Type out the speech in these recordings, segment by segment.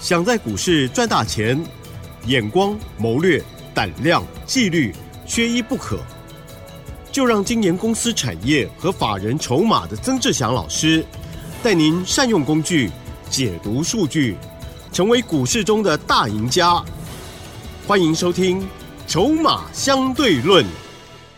想在股市赚大钱，眼光、谋略、胆量、纪律，缺一不可。就让今年公司产业和法人筹码的曾志祥老师，带您善用工具，解读数据，成为股市中的大赢家。欢迎收听《筹码相对论》。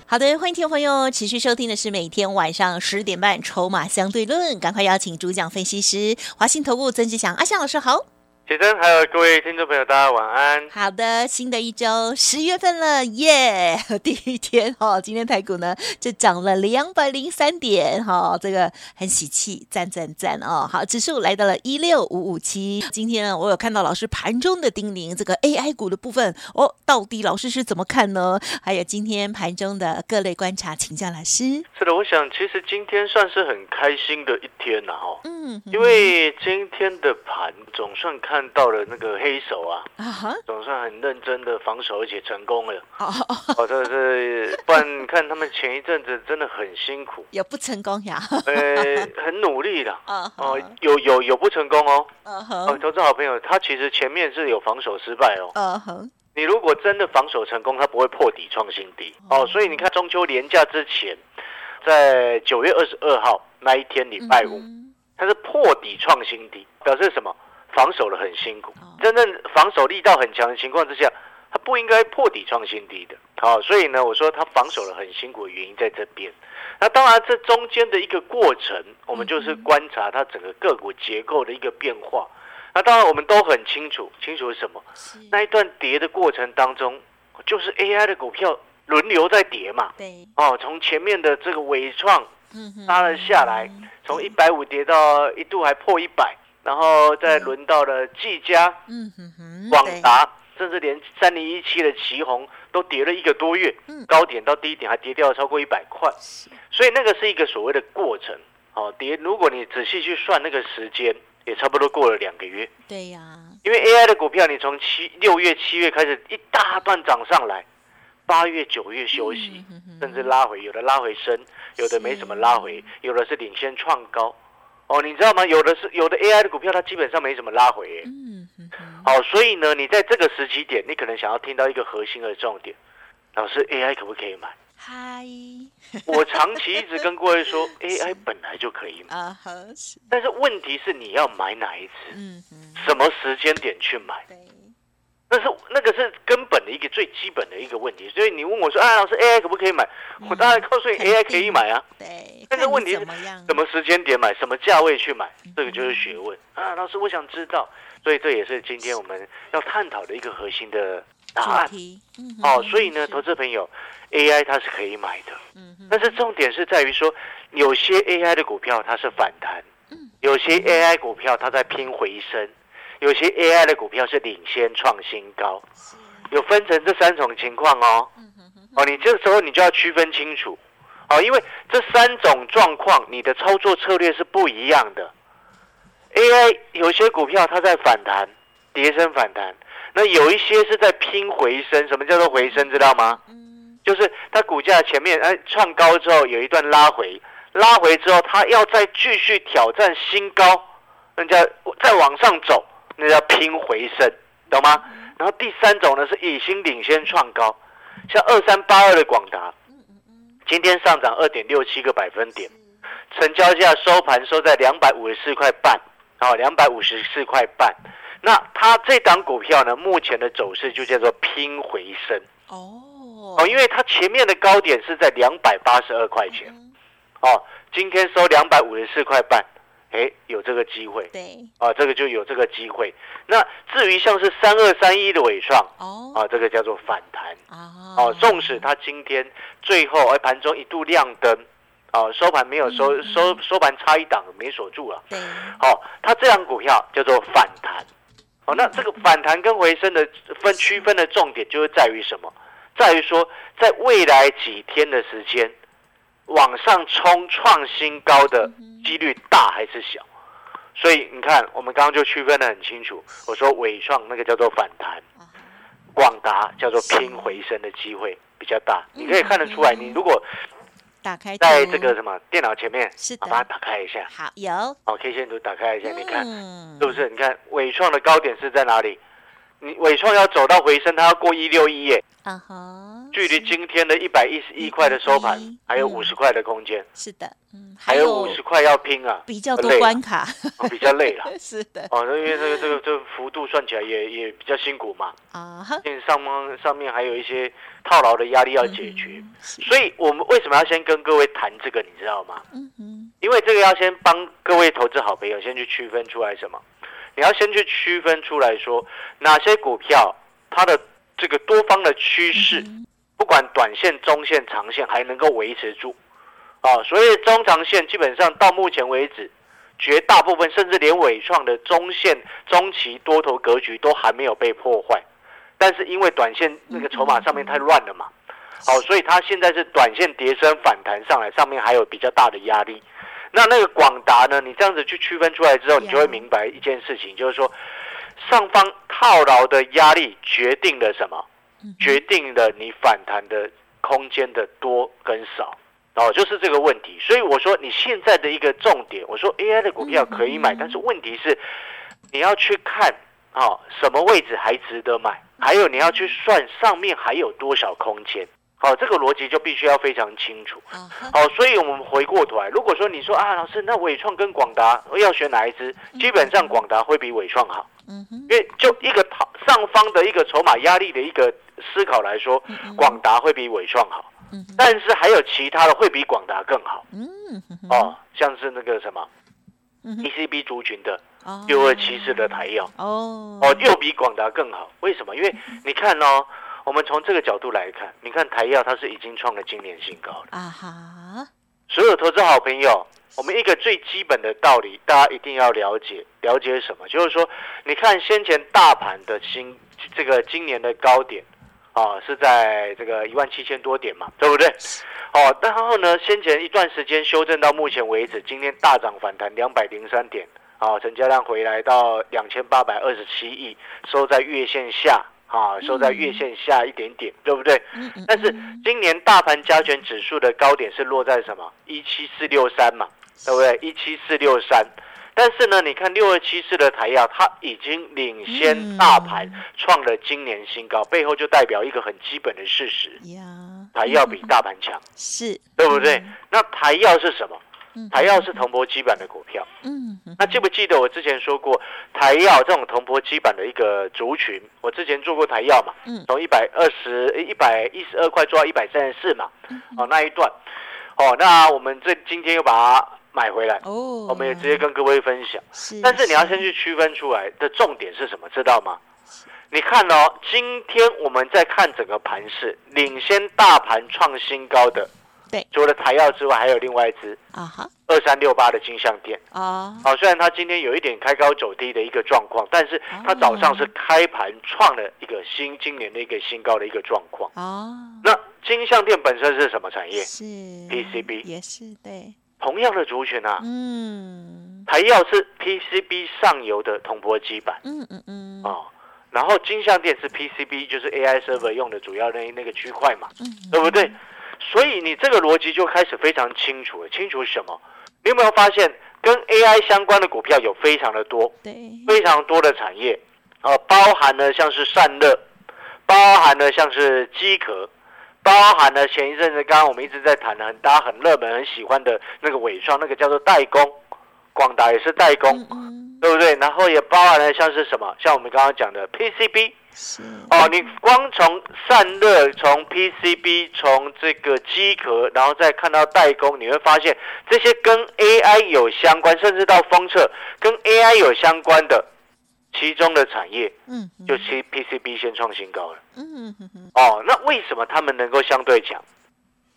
好的，欢迎听众朋友持续收听的是每天晚上十点半《筹码相对论》，赶快邀请主讲分析师华信投顾曾志祥阿祥老师好。铁真，还有各位听众朋友，大家晚安。好的，新的一周十月份了，耶！第一天哦，今天台股呢就涨了两百零三点，哈，这个很喜气，赞赞赞哦！好，指数来到了一六五五七。今天呢，我有看到老师盘中的叮咛，这个 AI 股的部分哦，到底老师是怎么看呢？还有今天盘中的各类观察，请教老师。是的，我想其实今天算是很开心的一天了哈，嗯，因为今天的盘总算看。看到了那个黑手啊，总算很认真的防守，而且成功了。哦，这是不然看他们前一阵子真的很辛苦，有不成功呀？呃，很努力的。哦，有有有不成功哦。哦，投资好朋友，他其实前面是有防守失败哦。嗯哼，你如果真的防守成功，他不会破底创新低。哦，所以你看中秋连假之前，在九月二十二号那一天礼拜五，它是破底创新低，表示什么？防守的很辛苦，真正防守力道很强的情况之下，它不应该破底创新低的。好，所以呢，我说它防守的很辛苦的原因在这边。那当然，这中间的一个过程，我们就是观察它整个个股结构的一个变化。那当然，我们都很清楚，清楚什么？那一段跌的过程当中，就是 AI 的股票轮流在跌嘛。对。哦，从前面的这个伟创拉了下来，从一百五跌到一度还破一百。然后再轮到了技嘉、广达，甚至连三零一七的旗宏都跌了一个多月，高点到低点还跌掉了超过一百块，所以那个是一个所谓的过程。哦，跌，如果你仔细去算那个时间，也差不多过了两个月。对呀，因为 AI 的股票，你从七六月、七月开始一大段涨上来，八月、九月休息，甚至拉回，有的拉回升，有的没什么拉回，有的是领先创高。哦，你知道吗？有的是有的 AI 的股票，它基本上没怎么拉回。嗯嗯。好，所以呢，你在这个时期点，你可能想要听到一个核心的重点，老师，AI 可不可以买？嗨。我长期一直跟各位说，AI 本来就可以买。啊但是问题是你要买哪一只？嗯嗯。什么时间点去买？那是那个是根本的一个最基本的一个问题，所以你问我说：“啊，老师，AI 可不可以买？”我当然告诉你，AI 可以买啊。对。但是问题是，什么时间点买，什么价位去买，这个就是学问啊。老师，我想知道，所以这也是今天我们要探讨的一个核心的答案。哦，所以呢，投资朋友，AI 它是可以买的。嗯。但是重点是在于说，有些 AI 的股票它是反弹，有些 AI 股票它在拼回升。有些 AI 的股票是领先创新高，有分成这三种情况哦。哦，你这个时候你就要区分清楚，哦，因为这三种状况你的操作策略是不一样的。AI 有些股票它在反弹，跌升反弹，那有一些是在拼回升。什么叫做回升？知道吗？就是它股价前面哎创高之后有一段拉回，拉回之后它要再继续挑战新高，人家再往上走。那叫拼回升，懂吗？然后第三种呢是已经领先创高，像二三八二的广达，今天上涨二点六七个百分点，成交价收盘收在两百五十四块半，哦，两百五十四块半。那它这档股票呢，目前的走势就叫做拼回升哦哦，因为它前面的高点是在两百八十二块钱，哦，今天收两百五十四块半。哎，有这个机会，对，啊，这个就有这个机会。那至于像是三二三一的尾创，哦，啊，这个叫做反弹，哦，纵使它今天最后哎盘中一度亮灯，啊，收盘没有收收收盘差一档没锁住了，对，好，它这样股票叫做反弹，哦，那这个反弹跟回升的分区分的重点就是在于什么？在于说在未来几天的时间。往上冲创新高的几率大还是小？所以你看，我们刚刚就区分的很清楚。我说伟创那个叫做反弹，广达叫做拼回升的机会比较大。你可以看得出来，你如果打开在这个什么电脑前面，是的，把它打开一下。好，有。哦，K 线图打开一下，你看是不是？你看伟创的高点是在哪里？你伟创要走到回升，它要过一六一耶。啊哈，距离今天的一百一十一块的收盘还有五十块的空间。是的，嗯，还有五十块要拼啊，比较多关卡，比较累了。是的，哦，因为这个这个这个幅度算起来也也比较辛苦嘛。啊，因为上方上面还有一些套牢的压力要解决，所以我们为什么要先跟各位谈这个？你知道吗？嗯嗯，因为这个要先帮各位投资好朋友先去区分出来什么？你要先去区分出来说哪些股票它的。这个多方的趋势，不管短线、中线、长线，还能够维持住啊。所以中长线基本上到目前为止，绝大部分甚至连伟创的中线、中期多头格局都还没有被破坏。但是因为短线那个筹码上面太乱了嘛，好，所以它现在是短线跌升反弹上来，上面还有比较大的压力。那那个广达呢？你这样子去区分出来之后，你就会明白一件事情，就是说。上方套牢的压力决定了什么？决定了你反弹的空间的多跟少，哦，就是这个问题。所以我说你现在的一个重点，我说 AI 的股票可以买，但是问题是你要去看啊，什么位置还值得买，还有你要去算上面还有多少空间。好，这个逻辑就必须要非常清楚。好，所以我们回过头来，如果说你说啊，老师，那伟创跟广达要选哪一支？基本上广达会比伟创好。嗯哼，因为就一个上方的一个筹码压力的一个思考来说，广达会比伟创好。嗯，但是还有其他的会比广达更好。嗯，哦，像是那个什么，ECB 族群的六二七四的台药。哦，哦，又比广达更好。为什么？因为你看哦。我们从这个角度来看，你看台药它是已经创了今年新高了啊哈！所有投资好朋友，我们一个最基本的道理，大家一定要了解，了解什么？就是说，你看先前大盘的新这个今年的高点啊，是在这个一万七千多点嘛，对不对？哦，然后呢，先前一段时间修正到目前为止，今天大涨反弹两百零三点啊，成交量回来到两千八百二十七亿，收在月线下。啊，收在月线下一点点，对不对？但是今年大盘加权指数的高点是落在什么？一七四六三嘛，对不对？一七四六三。但是呢，你看六二七四的台药，它已经领先大盘创了今年新高，背后就代表一个很基本的事实：台药比大盘强，是，对不对？那台药是什么？台药是铜箔基板的股票，嗯，那记不记得我之前说过台药这种铜箔基板的一个族群？我之前做过台药嘛，嗯，从一百二十一百一十二块做到一百三十四嘛，哦那一段，哦那我们这今天又把它买回来，哦，我们也直接跟各位分享。是，但是你要先去区分出来的重点是什么，知道吗？你看哦，今天我们在看整个盘势，领先大盘创新高的。对，除了台药之外，还有另外一支啊哈，二三六八的金相店啊。好，虽然它今天有一点开高走低的一个状况，但是它早上是开盘创了一个新今年的一个新高的一个状况哦。那金相店本身是什么产业？是 PCB，也是对。同样的族群啊，嗯，台药是 PCB 上游的铜箔基板，嗯嗯嗯，哦，然后金相电是 PCB，就是 AI server 用的主要那那个区块嘛，嗯，对不对？所以你这个逻辑就开始非常清楚了，清楚什么？你有没有发现跟 AI 相关的股票有非常的多，对，非常多的产业，啊，包含了像是散热，包含了像是机壳，包含了前一阵子刚刚我们一直在谈的很大很热门很喜欢的那个伟创，那个叫做代工，广达也是代工，对不对？然后也包含了像是什么，像我们刚刚讲的 PCB。是哦，你光从散热、从 PCB、从这个机壳，然后再看到代工，你会发现这些跟 AI 有相关，甚至到封测跟 AI 有相关的其中的产业，嗯，就其 PCB 先创新高了，嗯嗯嗯哦，那为什么他们能够相对强？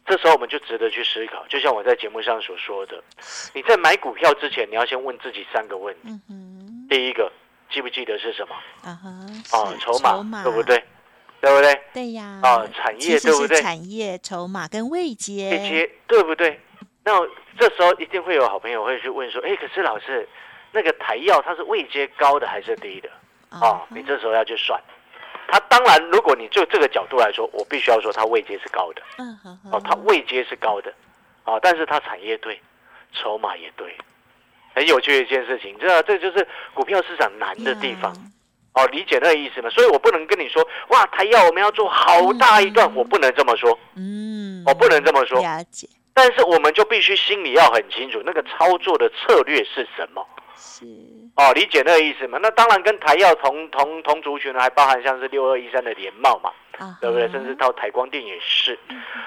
这时候我们就值得去思考，就像我在节目上所说的，你在买股票之前，你要先问自己三个问题，第一个。记不记得是什么？啊哈，哦，筹码，对不对？对不对？对呀。哦，产业，对不对？产业、筹码跟位阶，位阶，对不对？那这时候一定会有好朋友会去问说：“哎，可是老师，那个台药它是位阶高的还是低的？”哦，你这时候要去算。它当然，如果你就这个角度来说，我必须要说它位阶是高的。嗯哼。哦，它位阶是高的。啊，但是它产业对，筹码也对，很有趣的一件事情，你知道这就是股票市场难的地方。哦，理解那个意思吗？所以我不能跟你说，哇，台药我们要做好大一段，我不能这么说。嗯，我不能这么说。了解。但是我们就必须心里要很清楚，那个操作的策略是什么。是。哦，理解那个意思嘛？那当然跟台药同同同族群呢，还包含像是六二一三的联茂嘛。对不对？甚至到台光电也是，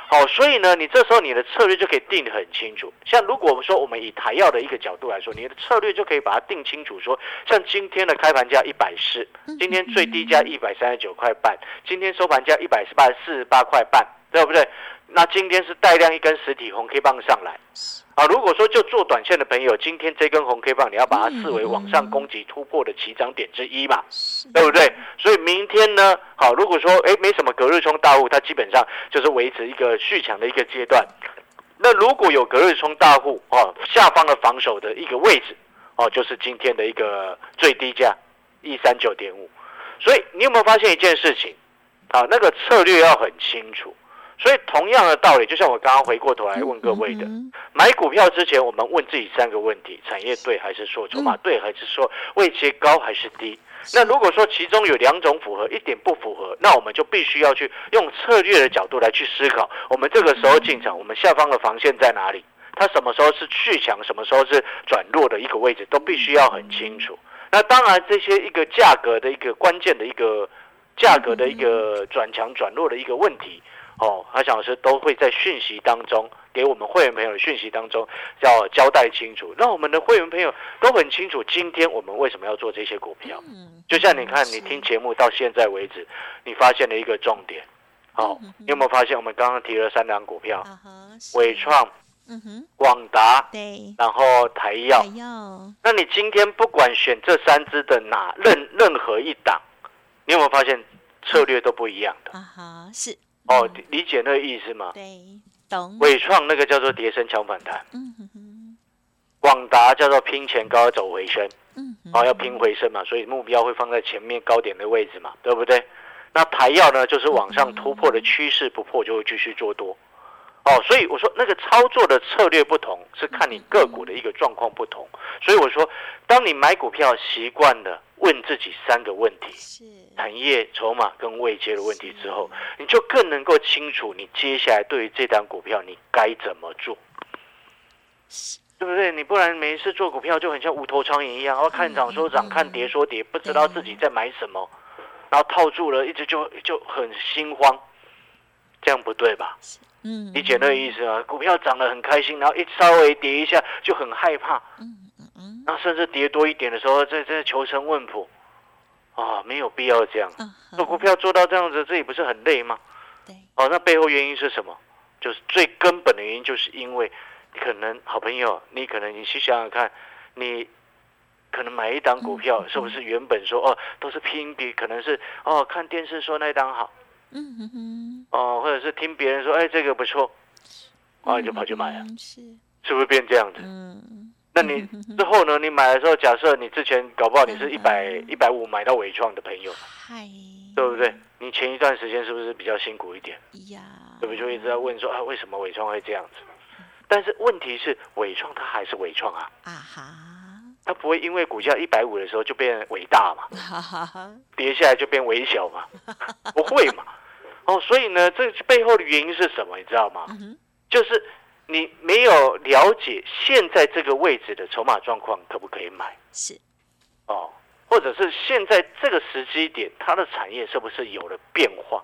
好，所以呢，你这时候你的策略就可以定得很清楚。像如果我们说我们以台药的一个角度来说，你的策略就可以把它定清楚。说像今天的开盘价一百四，今天最低价一百三十九块半，今天收盘价一百四八四十八块半，对不对？那今天是带量一根实体红 K 棒上来。啊，如果说就做短线的朋友，今天这根红 K 棒，你要把它视为往上攻击突破的起涨点之一嘛，对不对？所以明天呢，好，如果说哎没什么隔日冲大户，它基本上就是维持一个续强的一个阶段。那如果有隔日冲大户哦，下方的防守的一个位置哦，就是今天的一个最低价一三九点五。所以你有没有发现一件事情？啊，那个策略要很清楚。所以同样的道理，就像我刚刚回过头来问各位的，买股票之前，我们问自己三个问题：产业对还是错筹码对，还是说位阶高还是低？那如果说其中有两种符合，一点不符合，那我们就必须要去用策略的角度来去思考，我们这个时候进场，我们下方的防线在哪里？它什么时候是去强，什么时候是转弱的一个位置，都必须要很清楚。那当然，这些一个价格的一个关键的一个价格的一个转强转弱的一个问题。哦，阿翔老师都会在讯息当中给我们会员朋友的讯息当中要交代清楚，让我们的会员朋友都很清楚今天我们为什么要做这些股票。嗯，就像你看，你听节目到现在为止，你发现了一个重点。好，你有没有发现我们刚刚提了三档股票？伟创、嗯哼、广达，对，然后台药。台药。那你今天不管选这三只的哪任任何一档，你有没有发现策略都不一样的？啊哈，是。哦，理解那个意思吗？对，懂。伟创那个叫做跌升强反弹，嗯哼哼。广达叫做拼前高走回升，嗯，哦要拼回升嘛，所以目标会放在前面高点的位置嘛，对不对？那台药呢，就是往上突破的趋势不破，就会继续做多。哦，所以我说那个操作的策略不同，是看你个股的一个状况不同。所以我说，当你买股票习惯了问自己三个问题：是。产业、筹码跟未接的问题之后，你就更能够清楚你接下来对于这单股票你该怎么做，对不对？你不然每一次做股票就很像无头苍蝇一样，然后看涨说涨，看跌说跌，不知道自己在买什么，然后套住了，一直就就很心慌，这样不对吧？嗯，理解那个意思啊？股票涨得很开心，然后一稍微跌一下就很害怕。嗯嗯嗯。那甚至跌多一点的时候，在在求神问卜，啊，没有必要这样。做股票做到这样子，自己不是很累吗？对。哦，那背后原因是什么？就是最根本的原因，就是因为你可能好朋友，你可能你去想想看，你可能买一档股票，是不是原本说哦都是拼比，可能是哦看电视说那档好。嗯哼哼，哦，或者是听别人说，哎，这个不错，啊，就跑去买了，是，是不是变这样子？嗯，那你之后呢？你买的时候，假设你之前搞不好你是一百一百五买到伟创的朋友，嗨，对不对？你前一段时间是不是比较辛苦一点？呀，对不对？就一直在问说，啊，为什么伟创会这样子？但是问题是，伟创它还是伟创啊，啊哈，它不会因为股价一百五的时候就变伟大嘛，跌下来就变微小嘛，不会嘛。哦，所以呢，这背后的原因是什么？你知道吗？就是你没有了解现在这个位置的筹码状况，可不可以买？是哦，或者是现在这个时机点，它的产业是不是有了变化？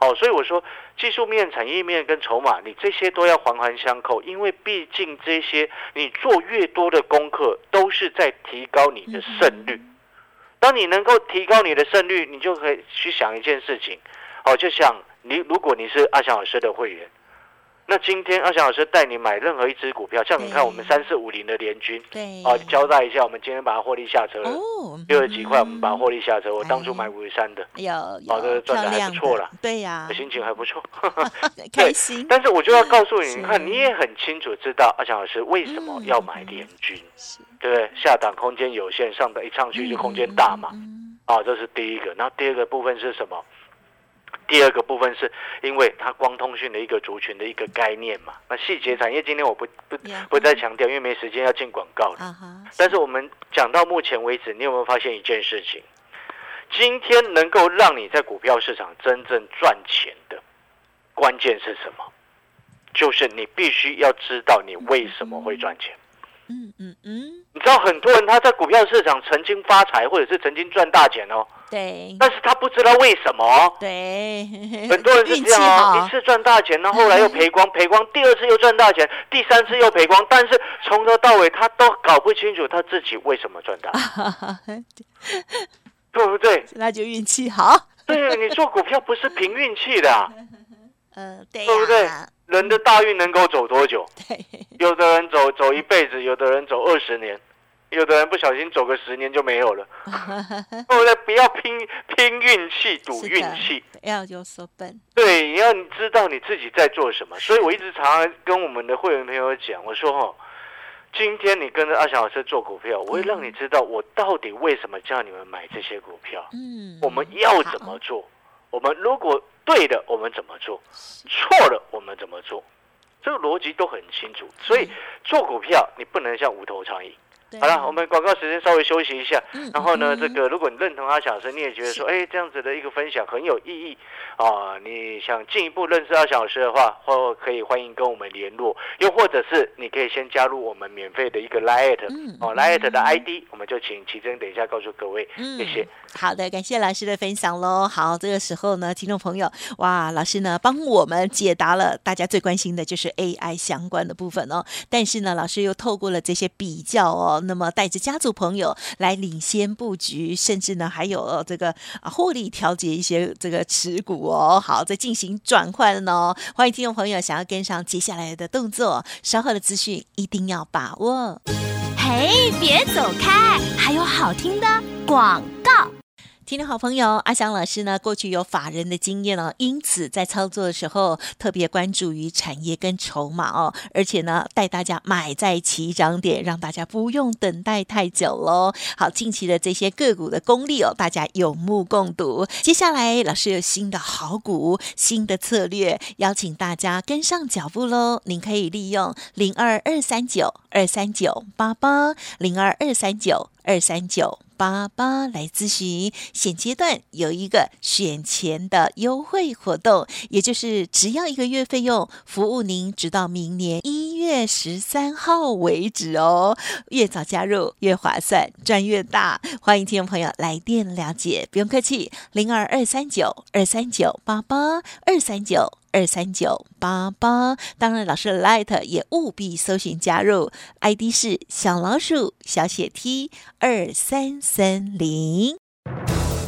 哦，所以我说技术面、产业面跟筹码，你这些都要环环相扣，因为毕竟这些你做越多的功课，都是在提高你的胜率。当你能够提高你的胜率，你就可以去想一件事情。哦，就像你，如果你是阿翔老师的会员，那今天阿翔老师带你买任何一只股票，像你看我们三四五零的联军，对，哦，交代一下，我们今天把它获利下车了，六十几块，我们把它获利下车。我当初买五十三的，有，好的，赚的。还不错了，对呀，心情还不错，开心。但是我就要告诉你，你看你也很清楚知道阿翔老师为什么要买联军，对不对？下档空间有限，上档一上去就空间大嘛，啊，这是第一个。那第二个部分是什么？第二个部分是因为它光通讯的一个族群的一个概念嘛。那细节产业今天我不不不再强调，因为没时间要进广告了。但是我们讲到目前为止，你有没有发现一件事情？今天能够让你在股票市场真正赚钱的关键是什么？就是你必须要知道你为什么会赚钱。嗯嗯嗯，你知道很多人他在股票市场曾经发财，或者是曾经赚大钱哦。对。但是他不知道为什么。对。很多人是这样哦，一次赚大钱，然后后来又赔光，赔光，第二次又赚大钱，第三次又赔光，但是从头到尾他都搞不清楚他自己为什么赚大。对不对？那就运气好。对，你做股票不是凭运气的。呃，对，对不对？人的大运能够走多久？有的人走走一辈子，有的人走二十年，有的人不小心走个十年就没有了。对不对？不要拼拼运气，赌运气，要有所本。对，你要你知道你自己在做什么。所以我一直常常跟我们的会员朋友讲，我说哈，今天你跟着阿翔老师做股票，我会让你知道我到底为什么叫你们买这些股票。嗯，我们要怎么做？我们如果。对的，我们怎么做？错了，我们怎么做？这个逻辑都很清楚。所以做股票，你不能像无头苍蝇。好了，我们广告时间稍微休息一下。嗯然后呢，这个如果你认同阿小老师，你也觉得说，哎，这样子的一个分享很有意义啊，你想进一步认识阿小老师的话，或可以欢迎跟我们联络，又或者是你可以先加入我们免费的一个 Lite 哦，Lite 的 ID，我们就请奇珍等一下告诉各位。谢谢。好的，感谢老师的分享喽。好，这个时候呢，听众朋友，哇，老师呢帮我们解答了大家最关心的就是 AI 相关的部分哦。但是呢，老师又透过了这些比较哦。那么带着家族朋友来领先布局，甚至呢还有这个啊获利调节一些这个持股哦，好在进行转换哦。欢迎听众朋友想要跟上接下来的动作，稍后的资讯一定要把握。嘿，别走开，还有好听的广告。听众好朋友阿翔老师呢，过去有法人的经验哦，因此在操作的时候特别关注于产业跟筹码哦，而且呢带大家买在起涨点，让大家不用等待太久喽。好，近期的这些个股的功力哦，大家有目共睹。接下来老师有新的好股、新的策略，邀请大家跟上脚步喽。您可以利用零二二三九二三九八八零二二三九二三九。八八来咨询，现阶段有一个选前的优惠活动，也就是只要一个月费用，服务您直到明年一月十三号为止哦。越早加入越划算，赚越大。欢迎听众朋友来电了解，不用客气，零二二三九二三九八八二三九。二三九八八，当然老师的 Light 也务必搜寻加入，ID 是小老鼠小写 T 二三三零。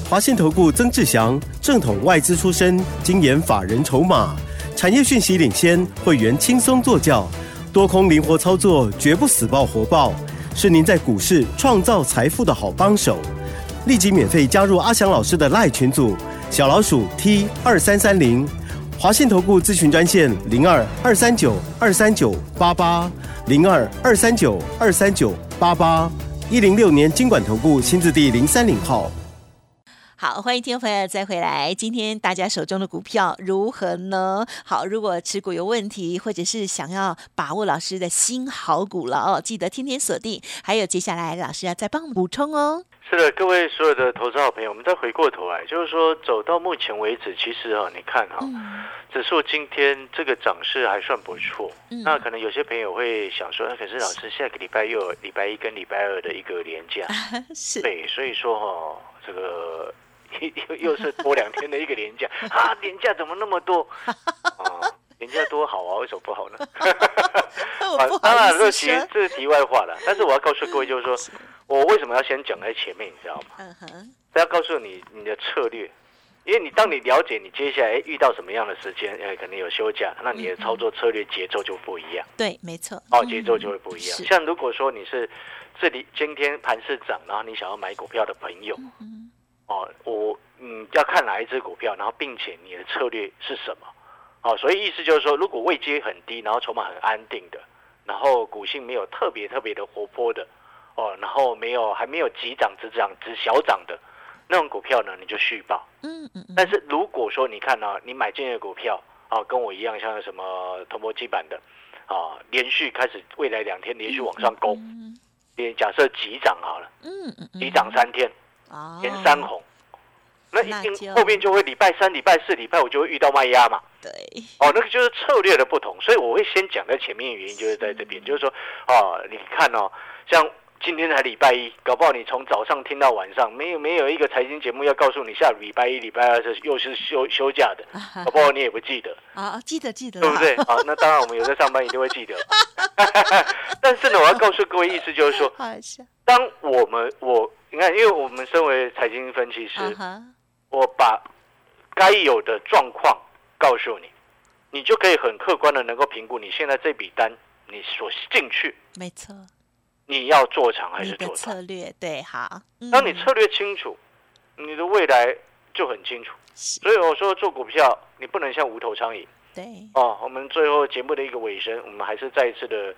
华信投顾曾志祥，正统外资出身，精研法人筹码，产业讯息领先，会员轻松做教，多空灵活操作，绝不死爆活爆，是您在股市创造财富的好帮手。立即免费加入阿祥老师的赖群组，小老鼠 T 二三三零。华信投顾咨询专线零二二三九二三九八八零二二三九二三九八八一零六年经管投顾新字第零三零号。好，欢迎听众朋友再回来。今天大家手中的股票如何呢？好，如果持股有问题，或者是想要把握老师的新好股了哦，记得天天锁定。还有接下来老师要再帮补充哦。是的，各位所有的投资好朋友，我们再回过头来，就是说走到目前为止，其实啊，你看哈，指数今天这个涨势还算不错。那可能有些朋友会想说，那可是老师下个礼拜又有礼拜一跟礼拜二的一个连假，是对，所以说哈，这个。又又是多两天的一个年假啊！年假怎么那么多 啊？年假多好啊，为什么不好呢？当然，这题这是题外话了。但是我要告诉各位，就是说 我为什么要先讲在前面，你知道吗？嗯哼。要告诉你你的策略，因为你当你了解你接下来遇到什么样的时间，哎，可能有休假，那你的操作策略节奏就不一样。对，没错。哦，节奏就会不一样。像如果说你是这里今天盘市涨，然后你想要买股票的朋友。嗯哦，我嗯要看哪一只股票，然后并且你的策略是什么？哦，所以意思就是说，如果位阶很低，然后筹码很安定的，然后股性没有特别特别的活泼的，哦，然后没有还没有急涨只涨只小涨的，那种股票呢，你就续报。嗯嗯。但是如果说你看呢，你买进的股票啊，跟我一样，像什么铜箔基板的啊，连续开始未来两天连续往上攻，连假设急涨好了，嗯嗯，急涨三天，连三红，那一定后面就会礼拜三、礼拜四、礼拜五就会遇到卖压嘛。对。哦，那个就是策略的不同，所以我会先讲在前面的，原因就是在这边，就是说，哦，你看哦，像。今天才礼拜一，搞不好你从早上听到晚上，没有没有一个财经节目要告诉你下礼拜一、礼拜二是又是休休假的，搞不好你也不记得啊？记得记得，对不对？好，那当然我们有在上班，一定会记得。但是呢，我要告诉各位，意思就是说，当我们我你看，因为我们身为财经分析师，我把该有的状况告诉你，你就可以很客观的能够评估你现在这笔单你所进去，没错。你要做长还是做策略？对，好。当你策略清楚，你的未来就很清楚。所以我说做股票，你不能像无头苍蝇。对。哦，我们最后节目的一个尾声，我们还是再一次的，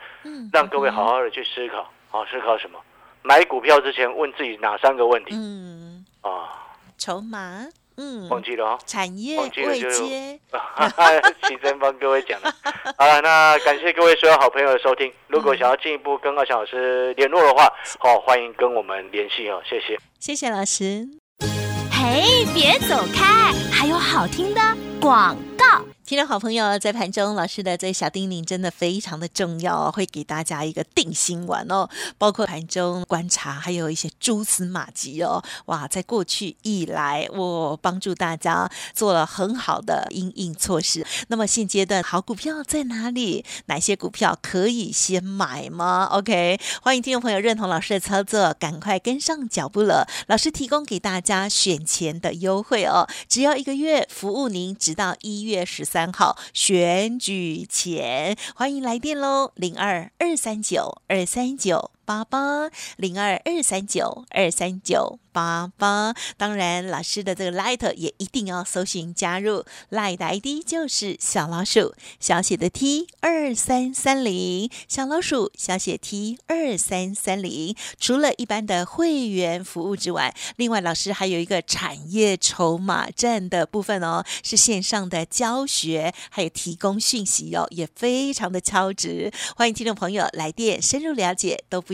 让各位好好的去思考。啊，思考什么？买股票之前问自己哪三个问题？嗯。啊。筹码。嗯，忘记了哦。产业未接，齐真帮各位讲了。好了，那感谢各位所有好朋友的收听。如果想要进一步跟二强老师联络的话，好，欢迎跟我们联系哦。谢谢，谢谢老师。嘿，别走开，还有好听的广告。听众好朋友，在盘中老师的这小叮咛真的非常的重要，会给大家一个定心丸哦。包括盘中观察，还有一些蛛丝马迹哦。哇，在过去以来，我帮助大家做了很好的应应措施。那么现阶段好股票在哪里？哪些股票可以先买吗？OK，欢迎听众朋友认同老师的操作，赶快跟上脚步了。老师提供给大家选前的优惠哦，只要一个月服务您，直到一月十。三号选举前，欢迎来电喽，零二二三九二三九。八八零二二三九二三九八八，当然老师的这个 Light 也一定要搜寻加入，Light 的 ID 就是小老鼠小写的 T 二三三零，小老鼠小写 T 二三三零。除了一般的会员服务之外，另外老师还有一个产业筹码站的部分哦，是线上的教学，还有提供讯息哦，也非常的超值。欢迎听众朋友来电深入了解，都不。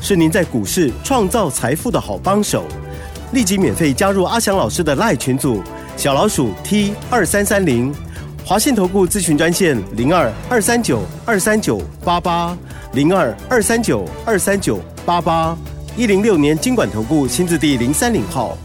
是您在股市创造财富的好帮手，立即免费加入阿翔老师的赖群组，小老鼠 T 二三三零，华信投顾咨询专线零二二三九二三九八八零二二三九二三九八八一零六年经管投顾新字第零三零号。